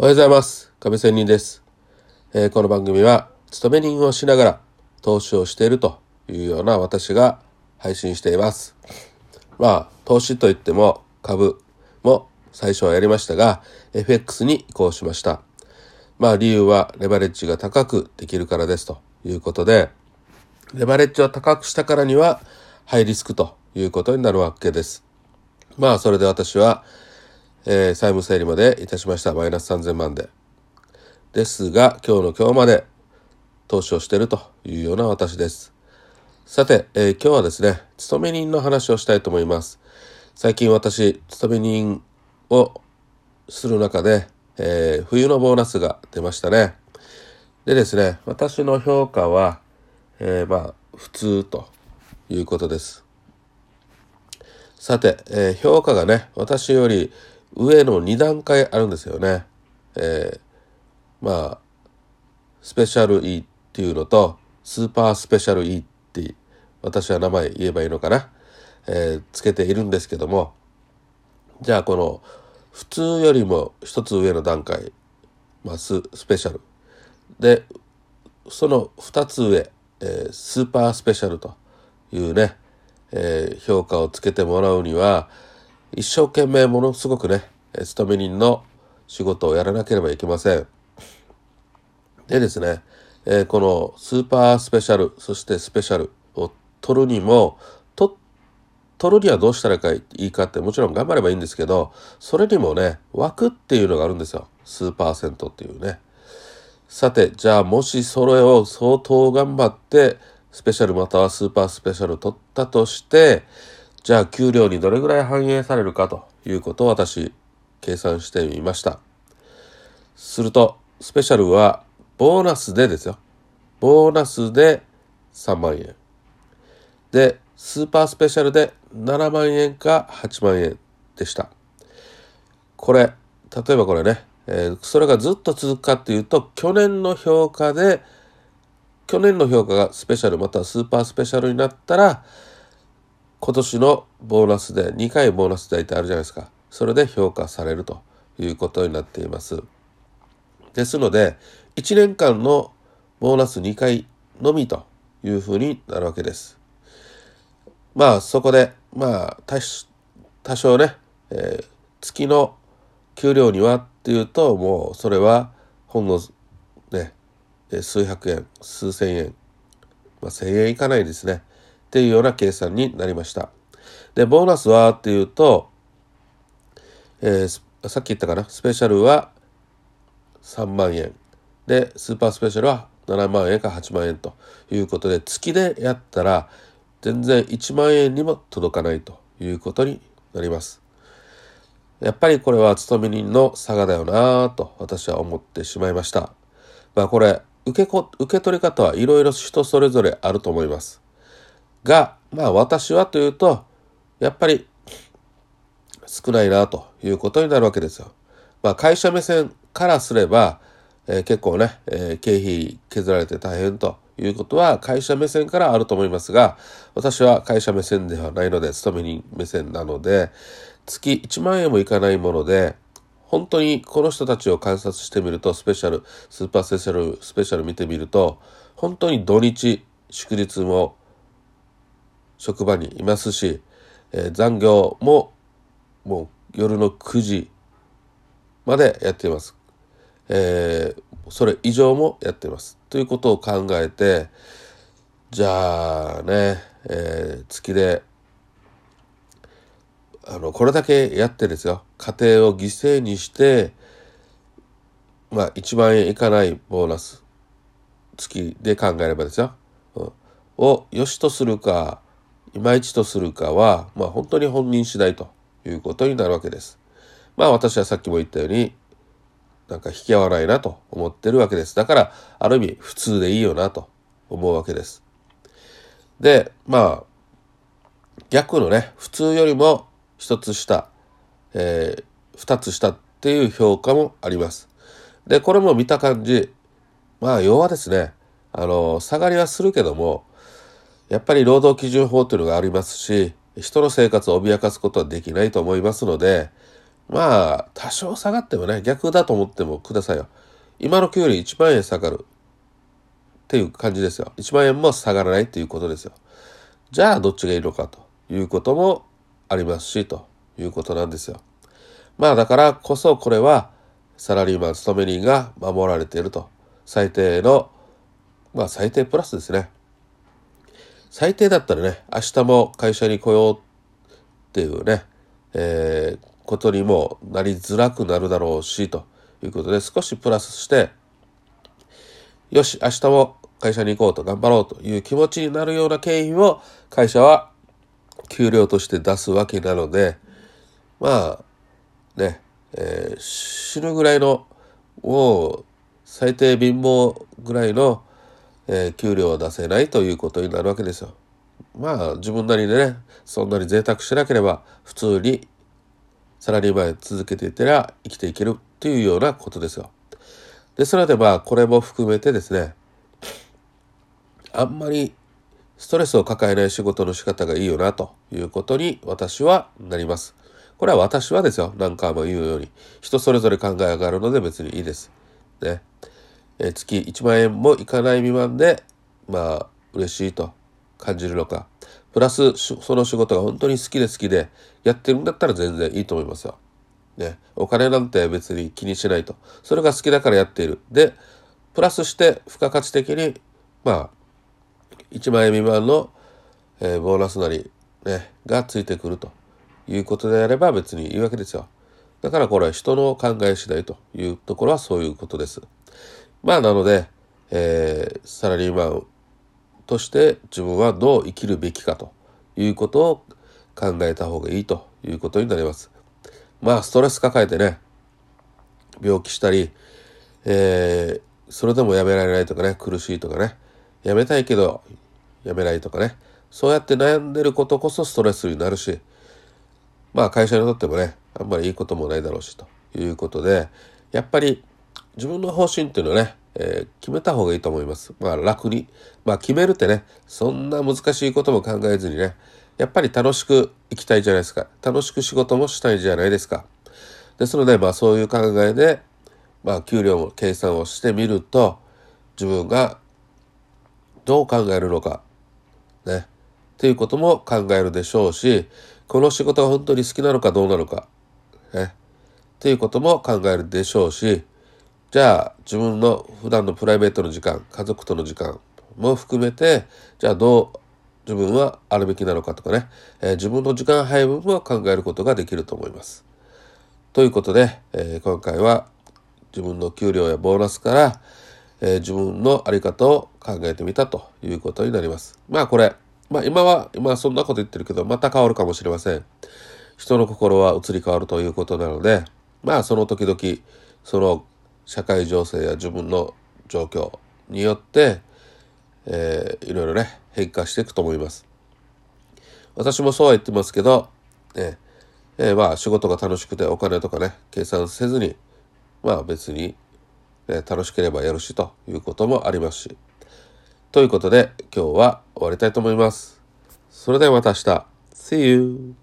おはようございます。亀仙人です、えーこの番組は、勤め人をしながら投資をしているというような私が配信しています。まあ、投資といっても株も最初はやりましたが、FX に移行しました。まあ、理由はレバレッジが高くできるからですということで、レバレッジを高くしたからには、ハイリスクということになるわけです。まあ、それで私は、えー債務整理までいたしました。マイナス3000万で。ですが、今日の今日まで投資をしているというような私です。さて、えー今日はですね、勤め人の話をしたいと思います。最近私、勤め人をする中で、えー冬のボーナスが出ましたね。でですね、私の評価は、えーまあ、普通ということです。さて、えー評価がね、私より上の2段階あるんですよね。えーまあ、スペシャル E っていうのと、スーパースペシャル E って、私は名前言えばいいのかな。えーつけているんですけども、じゃあこの、普通よりも一つ上の段階、まあ、ススペシャル。で、その2つ上、えースーパースペシャルというね、えー評価をつけてもらうには、一生懸命ものすごくね、勤め人の仕事をやらなければいけません。でですね、えーこのスーパースペシャル、そしてスペシャルを取るにも、と取るにはどうしたらいいかってもちろん頑張ればいいんですけど、それにもね、枠っていうのがあるんですよ。数パーセントっていうね。さて、じゃあもしそれを相当頑張って、スペシャルまたはスーパースペシャル取ったとして、じゃあ給料にどれぐらい反映されるかということを私、計算してみました。すると、スペシャルはボーナスでですよ。ボーナスで3万円。で、スーパースペシャルで7万円か8万円でした。これ、例えばこれね、えーそれがずっと続くかっていうと、去年の評価で、去年の評価がスペシャルまたはスーパースペシャルになったら、今年のボーナスで2回ボーナス大体あるじゃないですか。それで評価されるということになっています。ですので、1年間のボーナス2回のみというふうになるわけです。まあそこで、まあ多少ね、えー月の給料にはっていうと、もうそれはほんのね、数百円、数千円、まあ千円いかないですね。っていうような計算になりました。で、ボーナスはっていうと、えーさっき言ったかな、スペシャルは3万円。で、スーパースペシャルは7万円か8万円ということで、月でやったら全然1万円にも届かないということになります。やっぱりこれは勤め人の差がだよなぁと私は思ってしまいました。まあこれ、受けこ、受け取り方はいろいろ人それぞれあると思います。が、まあ私はというと、やっぱり少ないなということになるわけですよ。まあ会社目線からすれば、えー結構ね、えー経費削られて大変ということは会社目線からあると思いますが、私は会社目線ではないので、勤め人目線なので、月1万円もいかないもので、本当にこの人たちを観察してみると、スペシャル、スーパースペシャル、スペシャル見てみると、本当に土日、祝日も職場にいますし、えー残業ももう夜の9時までやっています。えーそれ以上もやっています。ということを考えて、じゃあね、えー月で、あの、これだけやってですよ、家庭を犠牲にして、まあ、1万円いかないボーナス、月で考えればですよ、うんを良しとするか、いまいちとするかは、まあ、本当に本人次第ということになるわけです。まあ、私はさっきも言ったように、なんか引き合わないなと思ってるわけです。だから、ある意味普通でいいよなと思うわけです。で、まあ、逆のね、普通よりも一つ下、えー二つ下っていう評価もあります。で、これも見た感じ、まあ、要はですね、あの、下がりはするけども、やっぱり労働基準法というのがありますし、人の生活を脅かすことはできないと思いますので、まあ、多少下がってもね、逆だと思ってもくださいよ。今の給料1万円下がるっていう感じですよ。1万円も下がらないっていうことですよ。じゃあ、どっちがいいのかということもありますし、ということなんですよ。まあ、だからこそこれは、サラリーマン、勤め人が守られていると。最低の、まあ、最低プラスですね。最低だったらね、明日も会社に来ようっていうね、えー、ことにもなりづらくなるだろうし、ということで少しプラスして、よし、明日も会社に行こうと頑張ろうという気持ちになるような経費を会社は給料として出すわけなので、まあ、ね、えー、死ぬぐらいの、もう最低貧乏ぐらいのえー、給料を出せないということになるわけですよ。まあ自分なりでねそんなに贅沢しなければ普通にサラリーマン続けていたら生きていけるっていうようなことですよ。でそれでまあこれも含めてですねあんまりストレスを抱えない仕事の仕方がいいよなということに私はなります。これは私はですよ何回も言うように人それぞれ考えがあるので別にいいです。ね。え月1万円もいかない未満で、まあ、嬉しいと感じるのか。プラス、その仕事が本当に好きで好きでやってるんだったら全然いいと思いますよ。ね。お金なんて別に気にしないと。それが好きだからやっている。で、プラスして付加価値的に、まあ、1万円未満の、えー、ボーナスなり、ね、がついてくるということであれば別にいいわけですよ。だからこれは人の考え次第というところはそういうことです。まあなので、えー、サラリーマンとして自分はどう生きるべきかということを考えた方がいいということになります。まあストレス抱えてね病気したり、えー、それでもやめられないとかね苦しいとかねやめたいけどやめないとかねそうやって悩んでることこそストレスになるしまあ会社にとってもねあんまりいいこともないだろうしということでやっぱり自分の方針っていうのはね、えー、決めた方がいいと思います。まあ楽に。まあ決めるってね、そんな難しいことも考えずにね、やっぱり楽しく生きたいじゃないですか。楽しく仕事もしたいじゃないですか。ですので、まあそういう考えで、まあ給料も計算をしてみると、自分がどう考えるのか、ね、っていうことも考えるでしょうし、この仕事が本当に好きなのかどうなのか、ね、っていうことも考えるでしょうし、じゃあ自分の普段のプライベートの時間家族との時間も含めてじゃあどう自分はあるべきなのかとかね、えー、自分の時間配分も考えることができると思います。ということで、えー、今回は自分の給料やボーナスから、えー、自分の在り方を考えてみたということになります。まあこれ、まあ今は、今そんなこと言ってるけど、また変わるかもしれません。人の心は移り変わるということなので、まあその時々、その社会情勢や自分の状況によって、えー、いろいろね変化していくと思います。私もそうは言ってますけど、ねえー、まあ仕事が楽しくてお金とかね計算せずにまあ別に、ね、楽しければやるしということもありますし。ということで今日は終わりたいと思います。それではまた明日。See you!